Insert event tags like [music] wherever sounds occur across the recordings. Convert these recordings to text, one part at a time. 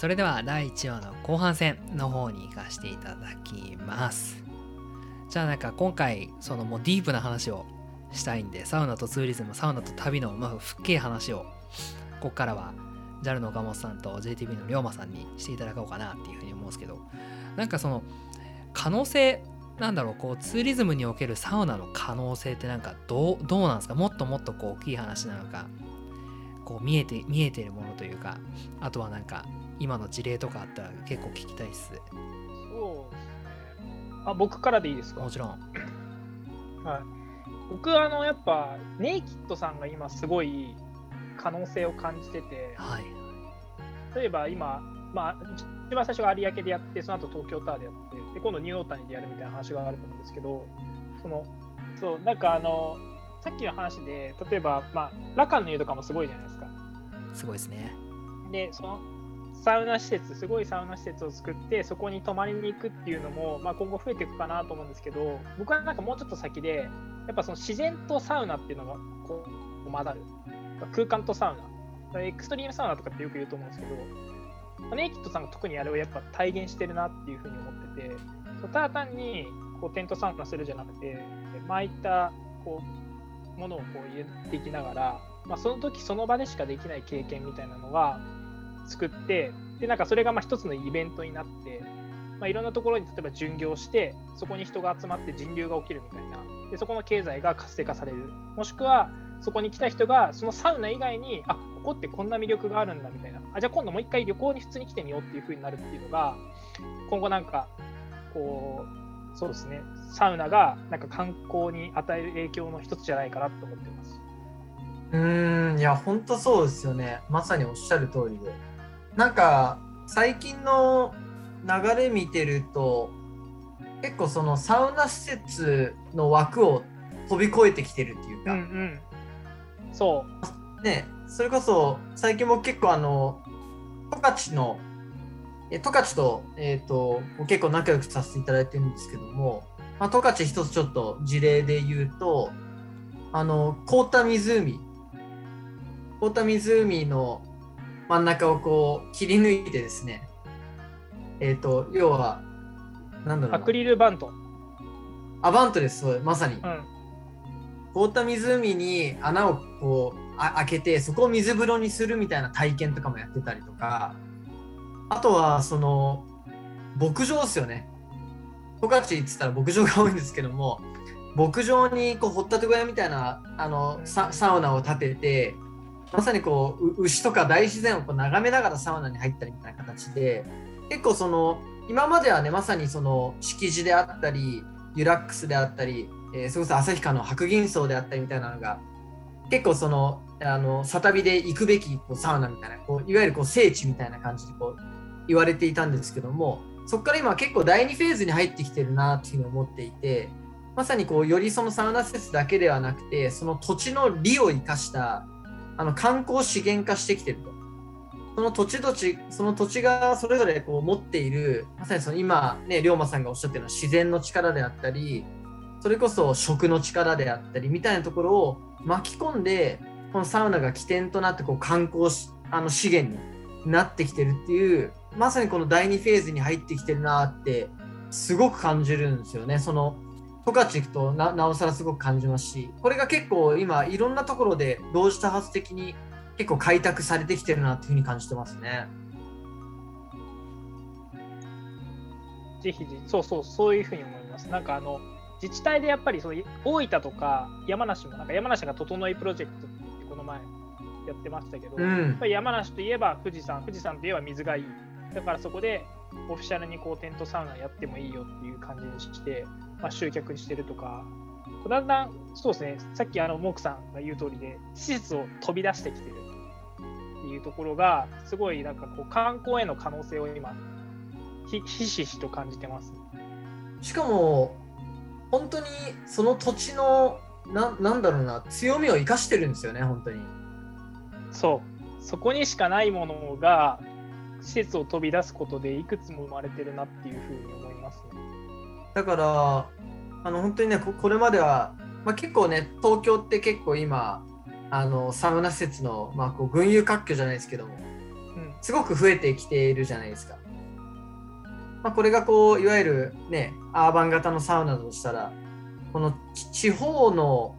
それでは第1話の後半戦の方に行かせていただきます。じゃあなんか今回そのもうディープな話をしたいんでサウナとツーリズムサウナと旅のまあ深い話をここからは JAL の岡本さんと JTB の龍馬さんにしていただこうかなっていうふうに思うんですけどなんかその可能性なんだろうこうツーリズムにおけるサウナの可能性ってなんかどうどうなんですか？もっともっとこう大きい話なのかこう見えて見えているものというかあとはなんか今の事例とかあったら結構聞きたいっすそうですね。あ、僕からでいいですか？もちろんはい。僕はあの、やっぱ、ネイキッドさんが今すごい可能性を感じてて、はい例えば今、まあ、一番最初が有明でやって、その後東京タワーでやって、で今度ニューオータニでやるみたいな話があると思うんですけど、その、そう、なんかあの、さっきの話で、例えば、まあ、ラカンの湯とかもすごいじゃないですか。すごいですねで、そのサウナ施設、すごいサウナ施設を作って、そこに泊まりに行くっていうのも、まあ、今後増えていくかなと思うんですけど、僕はなんかもうちょっと先で、やっぱその自然とサウナっていうのがこう混ざる。空間とサウナ。エクストリームサウナとかってよく言うと思うんですけど、ネイキッドさんが特にあれをやっぱ体現してるなっていうふうに思ってて、ただ単にこうテントサウナするじゃなくて、巻いたこうものをこう入れていきながら、まあ、その時その場でしかできない経験みたいなのが作ってでなんかそれがまあ一つのイベントになって、まあ、いろんなところに例えば巡業してそこに人が集まって人流が起きるみたいな。でそこの経済が活性化される。もしくはそこに来た人がそのサウナ以外にあここってこんな魅力があるんだみたいな。あじゃあ今度もう一回旅行に普通に来てみようっていう風になるっていうのが今後なんかこうそうですね。サウナがなんか観光に与える影響の一つじゃないかなと思ってます。うんいや本当そうですよね。まさにおっしゃる通りで。なんか最近の流れ見てると結構そのサウナ施設の枠を飛び越えてきてるっていううんか、うん、そう。ねそれこそ最近も結構あの十勝のえ十勝と,、えー、と結構仲良くさせていただいてるんですけども、まあ、十勝一つちょっと事例で言うとあの凍った湖凍った湖の真ん中をこう切り抜いてですね。えっ、と要はなんだろうな。アクリルバント。アバントです。そうまさに。うん。凍った湖に穴をこうあ開けてそこを水風呂にするみたいな体験とかもやってたりとか。あとはその牧場ですよね。十勝って言ったら牧場が多いんですけども牧場にこう掘ったて小屋みたいなあのササウナを建ててまさにこう牛とか大自然をこう眺めながらサウナに入ったりみたいな形で結構その今まではねまさにその敷地であったりユラックスであったり、えーそれこそ旭川の白銀荘であったりみたいなのが結構そのあのサタビで行くべきこうサウナみたいなこういわゆるこう聖地みたいな感じでこう言われていたんですけどもそこから今結構第2フェーズに入ってきてるなっていうふうに思っていてまさにこうよりそのサウナ施設だけではなくてその土地の利を生かしたあの観光資源化してきてると。その土地土地、その土地がそれぞれこう持っている、まさにその今、ね、龍馬さんがおっしゃってるのは自然の力であったり、それこそ食の力であったりみたいなところを巻き込んで、このサウナが起点となってこう観光しあの資源になってきてるっていう、まさにこの第2フェーズに入ってきてるなって、すごく感じるんですよね。その十勝行くとななおさらすごく感じますし、これが結構今いろんなところで同時多発的に結構開拓されてきてるなっていうふうに感じてますね。ぜひそうそう、そういうふうに思います。なんかあの、自治体でやっぱりその大分とか山梨も、なんか山梨が整いプロジェクトってこの前やってましたけど、うやっんぱり山梨といえば富士山、富士山といえば水がいい。だからそこでオフィシャルにこうテントサウナやってもいいよっていう感じにして、まあ、集客してるとか、だんだん、そうですね、さっきあの、モークさんが言う通りで、施設を飛び出してきてるっていうところが、すごいなんかこう観光への可能性を今、ひひしひしと感じてます。しかも本当にその土地のななんだろうな強みを生かしてるんですよね本当に。そう、そこにしかないものが、施設を飛び出すことでいくつも生まれてるなっていうふうに思いますね。だからあの本当にねここれまでは、まあ、結構ね東京って結構今あのサウナ施設の、まあ、こう群雄割拠じゃないですけどもうん、すごく増えてきているじゃないですか。まあ、これがこういわゆるねアーバン型のサウナだとしたらこの地方の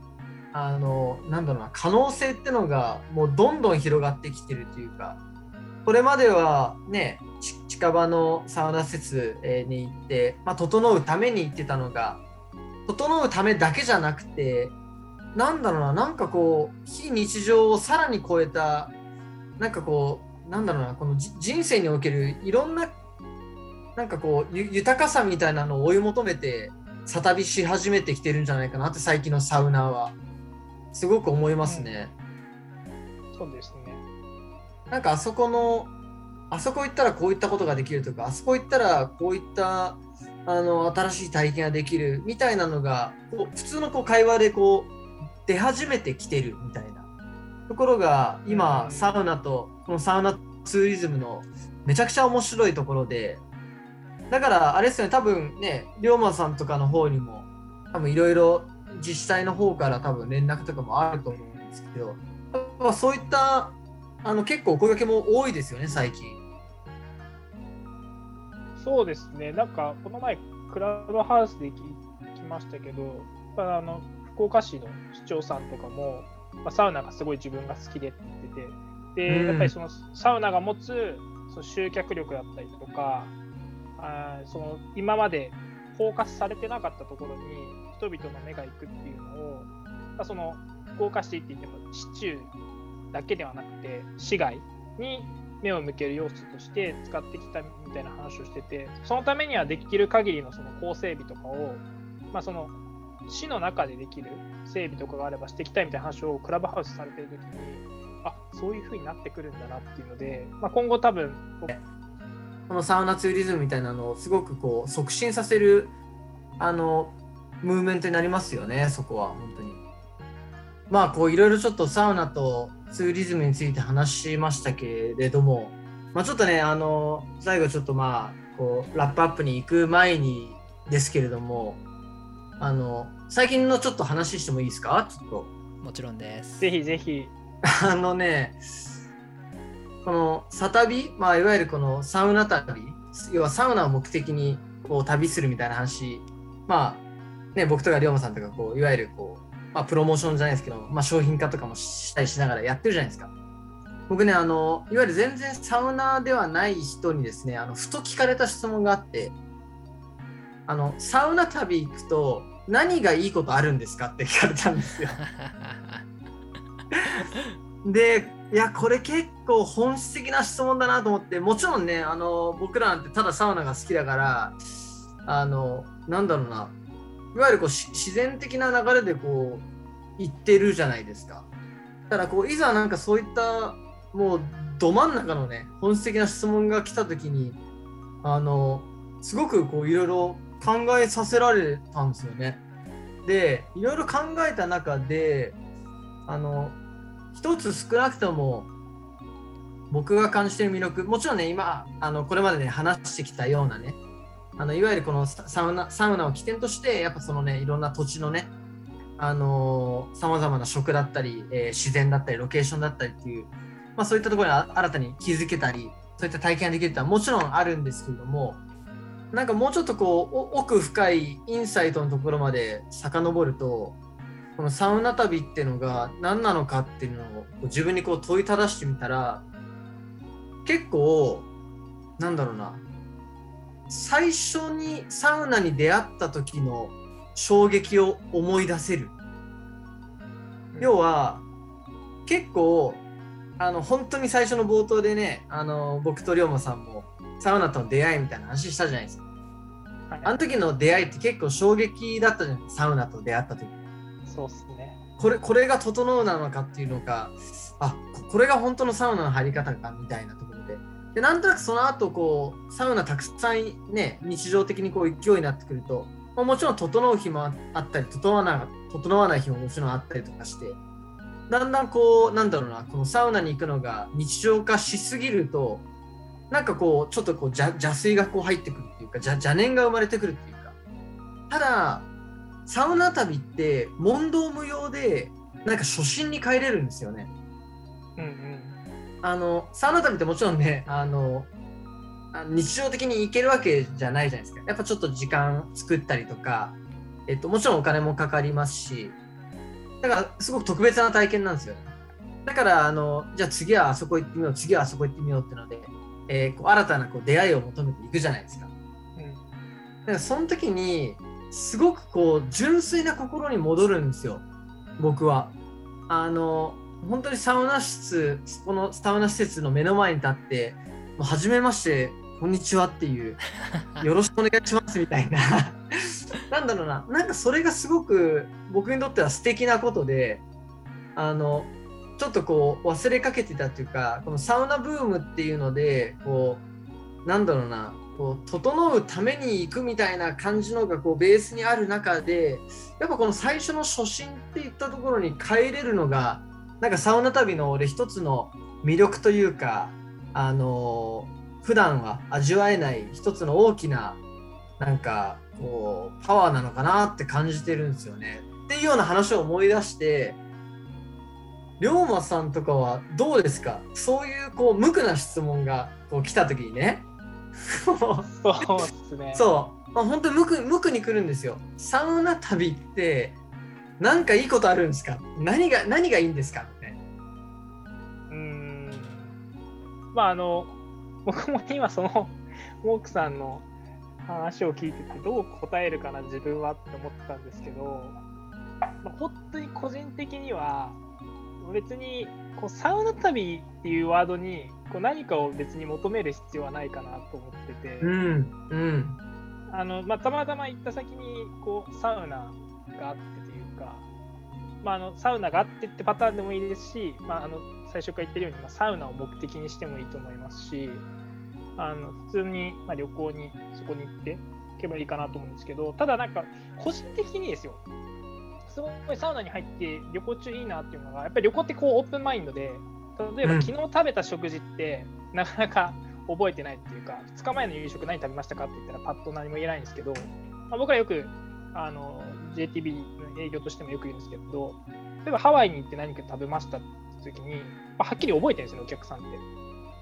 あのなんだろうな可能性ってのがもうどんどん広がってきてるというかこれまではね近場のサウナ施設に行って、まあ、整うために行ってたのが整うためだけじゃなくてなんだろうななんかこう非日常をさらに超えたなんかこうなんだろうなこの人生におけるいろんななんかこう豊かさみたいなのを追い求めて再旅し始めてきてるんじゃないかなって最近のサウナはすごく思いますね。うん、そうですね。なんかあそこのあそこ行ったらこういったことができるとかあそこ行ったらこういったあの新しい体験ができるみたいなのがこう普通のこう会話でこう出始めてきてるみたいな。ところが今、サウナとこのサウナツーリズムのめちゃくちゃ面白いところで。だからあれですよね多分ね龍馬さんとかの方にも多分いろいろ自治体の方から多分連絡とかもあると思うんですけどそういったあの結構お声掛けも多いですよね最近。そうですねなんかこの前クラブハウスで聞きましたけどあの福岡市の市長さんとかも、まあ、サウナがすごい自分が好きでって言ってて、で、やっぱりそのサウナが持つその集客力だったりとか、あその今までフォーカスされてなかったところに人々の目が行くっていうのを、まあ、その福岡市って言っても市中だけではなくて市外に目を向ける要素として使ってきたみたいな話をしててそのためにはできる限りのその構成美とかを、まあ、その市の中でできる整備とかがあればしていきたいみたいな話をクラブハウスされてる時にあそういう風になってくるんだなっていうので、まあ、今後多分このサウナツーリズムみたいなのをすごくこう促進させるあのムーブメントになりますよねそこは本当に。まあこういろいろちょっとサウナとツーリズムについて話しましたけれども、まあ、ちょっとねあの最後ちょっとまあこうラップアップに行く前にですけれどもあの最近のちょっと話してもいいですか？ちょっと。もちろんです。ぜひぜひ。あのねこのサ旅、まあ、いわゆるこのサウナ旅？要はサウナを目的にこう旅するみたいな話。まあね僕とか龍馬さんとかこういわゆるこう、まあ、プロモーションじゃないですけど、まあ、商品化とかもしたりしながらやってるじゃないですか僕ねあのいわゆる全然サウナーではない人にですねあのふと聞かれた質問があってあのサウナ旅行くと何がいいことあるんですかって聞かれたんですよ。[laughs] でいやこれ結構本質的な質問だなと思ってもちろんねあの僕らなんてただサウナが好きだからあのなんだろうないわゆるこう自然的な流れでこう行ってるじゃないですか。ただこういざなんかそういったもうど真ん中のね本質的な質問が来た時にあのすごくこういろいろ考えさせられたんですよね。でいろいろ考えた中であの一つ少なくとも僕が感じてる魅力もちろんね今あのこれまでね話してきたようなねあのいわゆるこのサウナサウナを起点としてやっぱそのねいろんな土地のねあのさまざまな食だったり、えー、自然だったりロケーションだったりっていう、まあ、そういったところに新たに気づけたりそういった体験ができるってのはもちろんあるんですけれどもなんかもうちょっとこう奥深いインサイトのところまで遡るとこのサウナ旅っていうのが何なのかっていうのを自分にこう問いただしてみたら結構なんだろうな最初にサウナに出会った時の衝撃を思い出せる要は結構あの本当に最初の冒頭でねあの僕と龍馬さんもサウナとの出会いみたいな話したじゃないですか。はい、あの時の出会いって結構衝撃だったじゃないですか、サウナと出会った時。そうっすね。これこれが整うなのかっていうのか、あこれが本当のサウナの入り方かみたいなところで。なんとなくその後こうサウナたくさんね日常的にこう勢いになってくると、まあ、もちろん整う日もあったり整わな整わない日ももちろんあったりとかしてだんだんこうなんだろうなこのサウナに行くのが日常化しすぎるとなんかこうちょっとこう邪水がこう入ってくるっていうか邪邪念が生まれてくるっていうかただサウナ旅って問答無用でなんか初心に帰れるんですよね。うんうん、あのサウナ旅ってもちろんねあの日常的に行けるわけじゃないじゃないですか。やっぱちょっと時間作ったりとか、えっと、もちろんお金もかかりますしだからすごく特別な体験なんですよ。だからあのじゃあ次はあそこ行ってみよう次はあそこ行ってみようってので、えーこう新たなこう出会いを求めていくじゃないですか。だからその時にすごくこう純粋な心に戻るんですよ。僕は。あの本当にサウナ室このサウナ施設の目の前に立ってもう初めましてこんにちはっていう [laughs] よろしくお願いしますみたいな。なんだろうななんかそれがすごく僕にとっては素敵なことであのちょっとこう忘れかけてたっていうかこのサウナブームっていうのでこうなんだろうなこう整うために行くみたいな感じのがこうベースにある中でやっぱこの最初の初心っていったところに帰れるのがなんかサウナ旅の俺一つの魅力というかあの普段は味わえない一つの大きななんかこうパワーなのかなって感じてるんですよね。っていうような話を思い出して龍馬さんとかはどうですか？そういうこう無垢な質問がこう来た時にねそうですね。そう、まあ、本当に無垢無垢に来るんですよ。サウナ旅って何かいいことあるんですか？何が何がいいんですか？って。うーん。まああの、[laughs] 僕も今その、モークさんの話を聞いてて、どう答えるかな、自分はって思ってたんですけど、まあ、本当に個人的には、別にこうサウナ旅っていうワードにこう何かを別に求める必要はないかなと思ってて、うんうんあのまあ、たまたま行った先にこうサウナがあってか、まあ、あのサウナがあってってパターンでもいいですし、まあ、あの最初から言ってるように、まあ、サウナを目的にしてもいいと思いますしあの普通に、まあ、旅行にそこに行っていけばいいかなと思うんですけどただなんか個人的にですよ。すごいサウナに入って旅行中いいなっていうのがやっぱり旅行ってこうオープンマインドで例えばうん。昨日食べた食事ってなかなか [laughs] 覚えてないっていうか2日前の夕食何食べましたかって言ったらパッと何も言えないんですけど、まあ、僕らよくあの JTB の営業としてもよく言うんですけど例えばハワイに行って何か食べましたって時に、まあ、はっきり覚えてるんですよねお客さんって。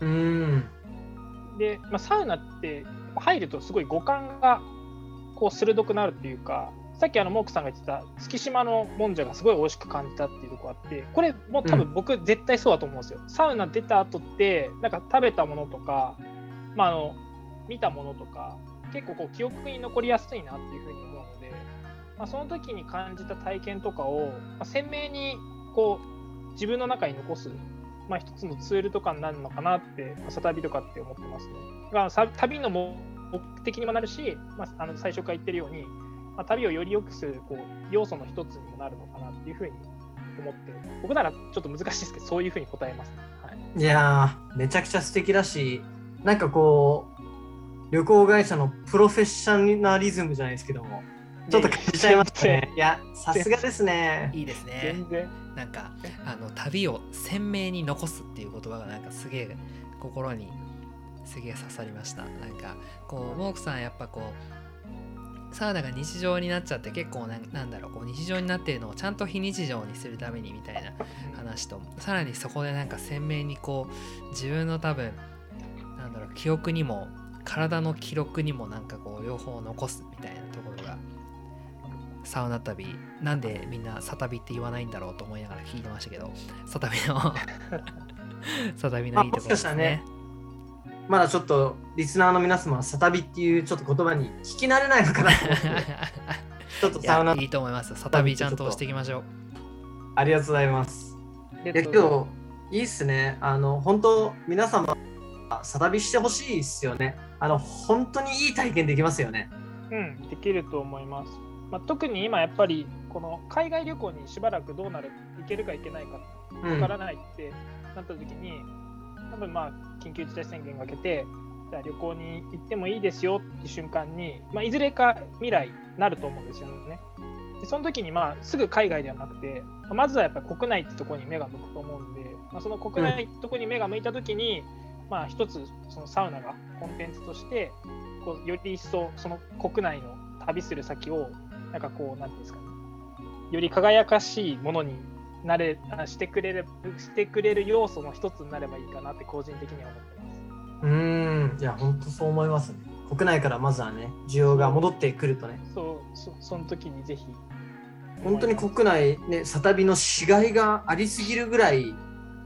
うん。で、まあ、サウナって入るとすごい五感がこう鋭くなるっていうかさっきあのモークさんが言ってた月島のもんじゃがすごい美味しく感じたっていうところあってこれもう多分僕絶対そうだと思うんですよ、サウナ出た後ってなんか食べたものとか、まあ、あの見たものとか結構こう記憶に残りやすいなっていうふうに思うまあ、その時に感じた体験とかを、まあ、鮮明にこう自分の中に残すまあ、一つのツールとかになるのかなって、まあ、サ旅とかって思ってますね。だからさ旅の目的にもなるし、まあ、あの最初から言ってるように、まあ、旅をより良くするこう要素の一つにもなるのかなっていうふうに思って、僕ならちょっと難しいですけど、そういうふうに答えます、ね。はい、いやめちゃくちゃ素敵だしなんかこう旅行会社のプロフェッショナリズムじゃないですけどもちょっと感じちゃいましたね。いやさすがですね。いいですね全然。なんかあの旅を鮮明に残すっていう言葉がなんかすげえ心にすげえ刺さりましたなんかこうモークさんやっぱこうサウナが日常になっちゃって結構なんなんだろうこう日常になっているのをちゃんと非日常にするためにみたいな話とさらにそこでなんか鮮明にこう自分の多分なんだろう記憶にも体の記録にもなんかこう両方残すみたいなとこサウナ旅なんでみんなサ旅って言わないんだろうと思いながら聞いてましたけどサ旅の [laughs] サ旅のいいところですね。まだちょっとリスナーの皆様はサタビっていうちょっと言葉に聞き慣れないのかなと思って [laughs] ちょっといサウナやいいと思います。サ旅ちゃんとしていきましょう。ありがとうございます。でいやけどいいっすね。あの本当皆様サタビしてほしいっすよね。あの本当にいい体験できますよね。うん、できると思います。まあ、特に今やっぱりこの海外旅行にしばらくどうなる行けるか行けないかうんわからないってなった時に、多分まあ緊急事態宣言が明けてじゃあ旅行に行ってもいいですよって瞬間に、まあ、いずれか未来なると思うんですよね。でその時にまあすぐ海外ではなくてまずはやっぱり国内ってところに目が向くと思うんで、まあ、その国内ってところに目が向いた時に、まあ一つそのサウナがコンテンツとしてこうより一層その国内の旅する先をなんかこうなんていうんですかねより輝かしいものになれあしてくれるしてくれる要素の一つになればいいかなって個人的には思ってます。うーん、いや、本当そう思いますね。国内からまずはね、需要が戻ってくるとね、そうそその時にぜひ本当に国内ね、サタビの死骸がありすぎるぐらい、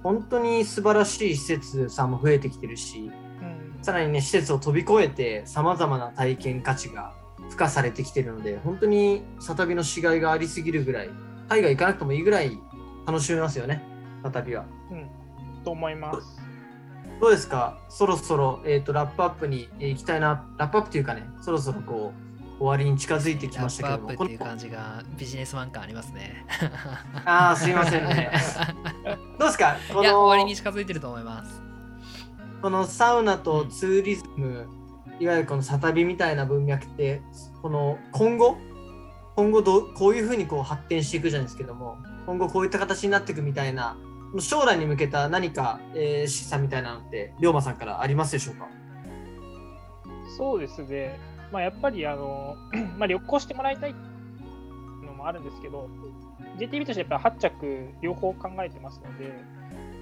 本当に素晴らしい施設さんも増えてきてるし、うんさらにね、施設を飛び越えて、さまざまな体験価値が付加されてきてるので、本当にサタビの死骸がありすぎるぐらい、海外行かなくてもいいぐらい楽しめますよね、サタビは。うん、と思います。どうですか？そろそろ、えー、とラップアップにえー行きたいな、ラップアップというかね、そろそろこう終わりに近づいてきラましたけども、ップアップっていうこの感じがビジネスマン感ありますね。[laughs] ああ、すいませんね。[laughs] どうですか？こいや、終わりのに近づいてると思います。このサウナとツーリズム、いわゆるこのサタビみたいな文脈って、この今後、今後どこういうふうにこう発展していくじゃないですけども、今後こういった形になっていくみたいな、将来に向けた何か、えー、示唆みたいなのって、龍馬さんからありますでしょうか？そうですね、まあ、やっぱりあの、[clears throat] まあ、旅行してもらいたいのもあるんですけど、JTB としてやっぱり8着両方考えてますので、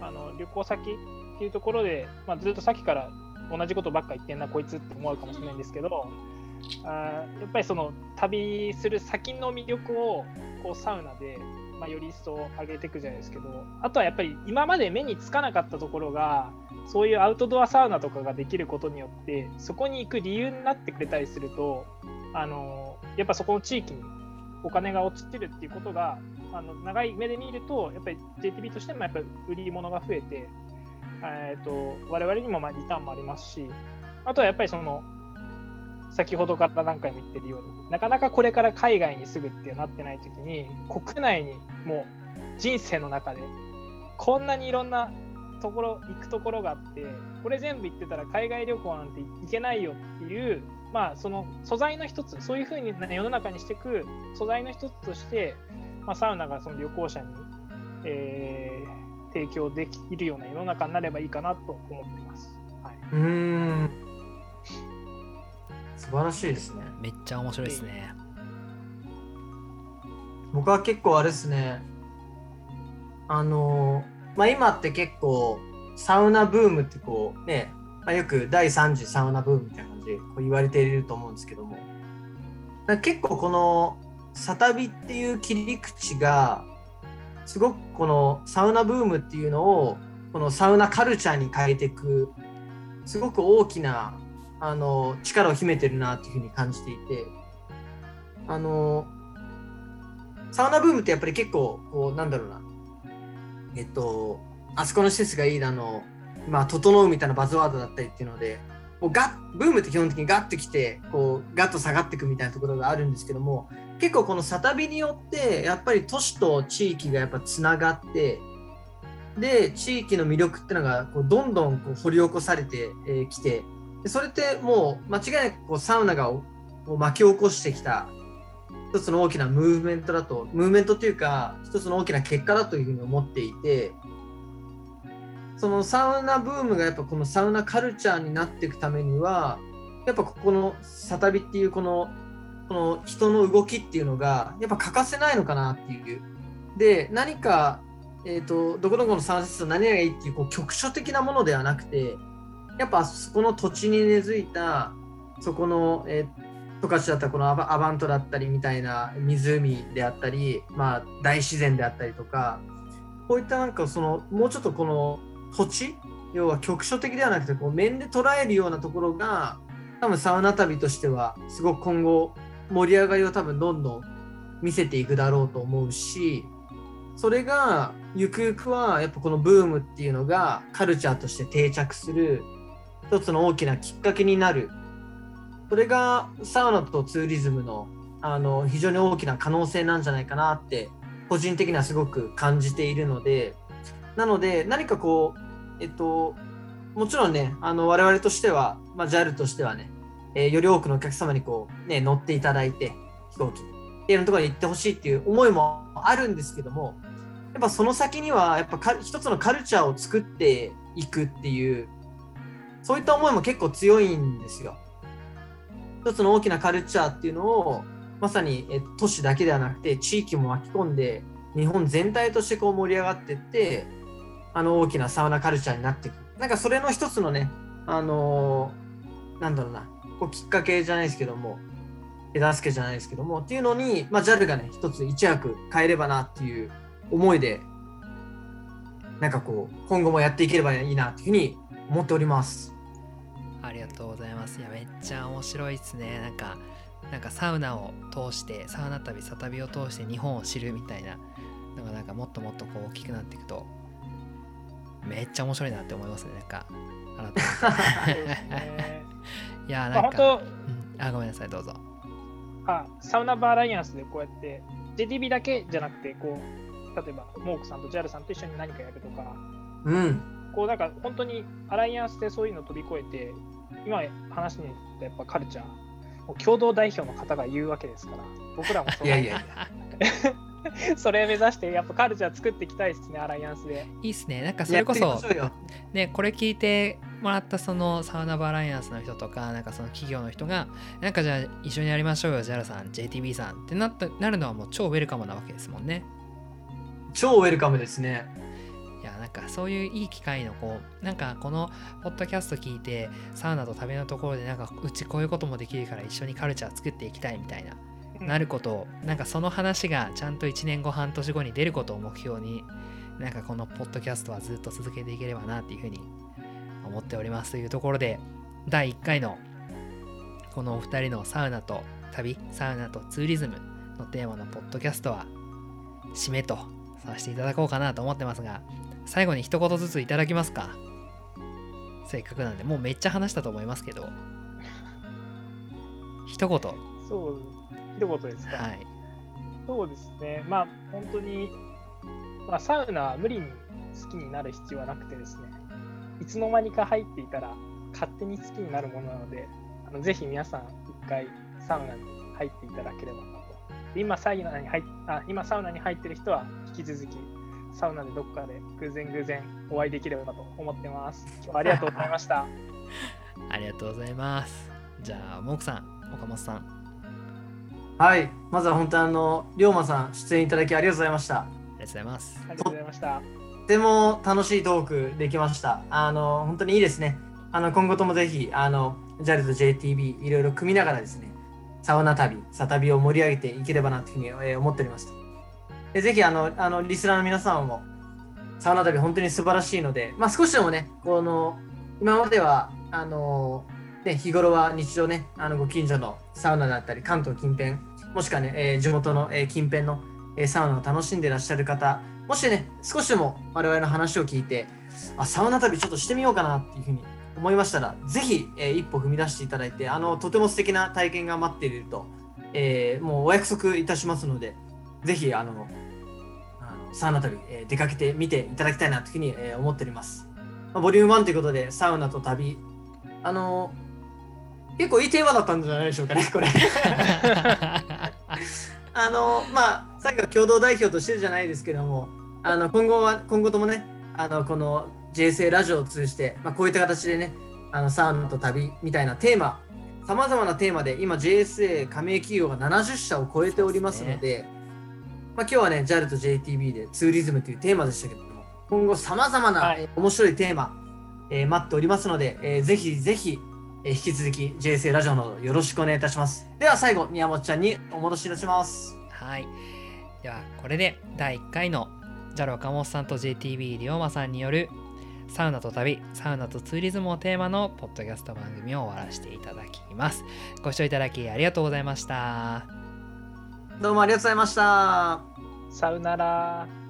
あの旅行先っていうところで、まあ、ずっとさっきから同じことばっか言ってんな、こいつって思うかもしれないんですけど、あやっぱりその旅する先の魅力をこうサウナで、まあ、より一層上げていくじゃないですけど、あとはやっぱり今まで目につかなかったところが、そういうアウトドアサウナとかができることによって、そこに行く理由になってくれたりすると、あのやっぱそこの地域にお金が落ちてるっていうことが、あの長い目で見ると、やっぱり JTB としてもやっぱ売り物が増えて、えー、と我々にもまあリターンもありますし、あとはやっぱりその、先ほどから何回も言ってるようになかなかこれから海外にすぐってなってない時に国内にもう人生の中でこんなにいろんなところ行くところがあってこれ全部行ってたら海外旅行なんて行けないよっていうまあその素材の一つそういうふうに世の中にしていく素材の一つとして、まあ、サウナがその旅行者に、えー提供できるような世の中になればいいかなと思ってます。はい、うーん。素晴らしいですね。めっちゃ面白いですね。僕は結構あれですね。あの、まあ、今って結構サウナブームってこうね、まあ、よく第3次サウナブームみたいな感じでこう言われていると思うんですけども、結構このサタビっていう切り口がすごくこのサウナブームっていうのをこのサウナカルチャーに変えていくすごく大きなあの力を秘めてるなっていうふうに感じていてあのサウナブームってやっぱり結構こうなんだろうな。えっとあそこの施設がいいだのまあ整うみたいなバズワードだったりっていうのでこうガブームって基本的にガッときてこうガッと下がっていくみたいなところがあるんですけども結構このサタビによってやっぱり都市と地域がやっぱつながってで地域の魅力っていうのがこうどんどんこう掘り起こされてき、え来てそれってもう間違いなくこうサウナがこう巻き起こしてきた一つの大きなムーブメントだとムーブメントというか一つの大きな結果だというふうに思っていてそのサウナブームがやっぱこのサウナカルチャーになっていくためにはやっぱここのサタビっていうこのこの人の動きっていうのがやっぱ欠かせないのかなっていう。で何か、えー、とどこどこのサウナ施設の何がいいっていうこう局所的なものではなくてやっぱそこの土地に根付いたそこの、えー十勝だったこのアバアバントだったりみたいな湖であったり、まあ、大自然であったりとかこういったなんかそのもうちょっとこの土地要は局所的ではなくてこう面で捉えるようなところが多分サウナ旅としてはすごく今後盛り上がりを多分どんどん見せていくだろうと思うしそれがゆくゆくはやっぱこのブームっていうのがカルチャーとして定着する一つの大きなきっかけになる。それがサウナとツーリズムのあの非常に大きな可能性なんじゃないかなって個人的にはすごく感じているのでなので何かこうえっともちろんねあの我々としては、まあ、JAL としてはね、えーより多くのお客様にこう、ね、乗っていただいて飛行機っていうところに行ってほしいっていう思いもあるんですけどもやっぱその先にはやっぱか一つのカルチャーを作っていくっていうそういった思いも結構強いんですよ。一つの大きなカルチャーっていうのをまさにえ都市だけではなくて地域も巻き込んで日本全体としてこう盛り上がっていってあの大きなサウナカルチャーになっていくなんかそれの一つのねあのーなんだろうなこうきっかけじゃないですけども手助けじゃないですけどもっていうのに、まあ、JAL がね一つ一役変えればなっていう思いでなんかこう今後もやっていければいいなっていうふうに思っております。ありがとうございます。いや、めっちゃ面白いですね。なんか、なんかサウナを通して、サウナ旅、サ旅を通して日本を知るみたいなのが、なんかもっともっとこう大きくなっていくと、めっちゃ面白いなって思いますね。なんか、改めて。[laughs] いや、まあなんか、本当うん。あ、ごめんなさい、どうぞ。あサウナバーアライアンスでこうやって JTB だけじゃなくてこう例えばモークさんと JAL さんと一緒に何かやるとか。うん、こうなんか本当にアライアンスでそういうのを飛び越えて今話にやっぱカルチャーもう共同代表の方が言うわけですから僕らもそのいやいやいや [laughs] [laughs] それ目指してやっぱカルチャー作っていきたいですねアライアンスでいいっすね。なんかそれこそね、これ聞いてもらったそのサウナバアライアンスの人とか、なんかその企業の人が、なんかじゃあ一緒にやりましょうよ、JAL さん、JTB さんってなったなるのはもう超ウェルカムなわけですもんね。超ウェルカムですね。いやなんかそういういい機会のこうなんかこのポッドキャスト聞いてサウナと旅のところでなんかうちこういうこともできるから一緒にカルチャー作っていきたいみたいな、なることをなんかその話がちゃんと1年後半年後に出ることを目標になんかこのポッドキャストはずっと続けていければなっていうふうに思っております。というところで第1回のこのお二人のサウナと旅サウナとツーリズムのテーマのポッドキャストは締めとさせていただこうかなと思ってますが最後に一言ずついただきますか。せっかくなんでもうめっちゃ話したと思いますけど一言。そう一言ですか、い。そうですね。まあ本当に、まあ、サウナは無理に好きになる必要はなくてですね。いつの間にか入っていたら勝手に好きになるものなのであのぜひ皆さん一回サウナに入っていただければなと。で今サウナに入っあ今サウナに入ってる人は引き続きサウナでどこかで偶然偶然お会いできればと思ってます。今日はありがとうございました。[laughs] ありがとうございます。じゃあモークさん岡本さんはい、まずは本当にあの、龍馬さん出演いただきありがとうございました。ありがとうございますありがとうございましたとても楽しいトークできました。あの、本当にいいですね。あの、今後ともぜひ、あの、JAL と JTB いろいろ組みながらですね、サウナ旅、サ旅を盛り上げていければなというふうに、えー思っております。でぜひ、あの、あの、リスナーの皆さんも、サウナ旅本当に素晴らしいので、まあ少しでもね、この、今までは、あの、ね、日頃は日常ね、あの、ご近所のサウナだったり、関東近辺、もしくはね、えー地元の、えー近辺の、えーサウナを楽しんでらっしゃる方、もしね、少しでも我々の話を聞いて、あ、サウナ旅ちょっとしてみようかなっていうふうに思いましたら、ぜひ、えー一歩踏み出していただいて、あの、とても素敵な体験が待っていると、えもうお約束いたしますので、ぜひ、あの、サウナ旅、え出かけてみていただきたいなというふうに、え思っております。まあボリューム1ということで、サウナと旅、あの、結構いいテーマだったんじゃないでしょうかね、これ。[laughs] あのまあさっきは共同代表としてじゃないですけどもあの今後は今後ともねあのこの JSA ラジオを通じて、まあ、こういった形でねあのサウナと旅みたいなテーマさまざまなテーマで今 JSA 加盟企業が70社を超えておりますのでまあ、今日はね JAL と JTB でツーリズムというテーマでしたけども今後さまざまな、面白いテーマ、えー待っておりますので、えーぜひぜひ、えー引き続き JSA ラジオの方よろしくお願いいたしますでは最後宮本ちゃんにお戻しいたしますはい。では、これで第1回の JAL 岡本さんと JTB 龍馬さんによるサウナと旅、サウナとツーリズムをテーマのポッドキャスト番組を終わらせていただきます。ご視聴いただきありがとうございました。どうもありがとうございましたさよなら。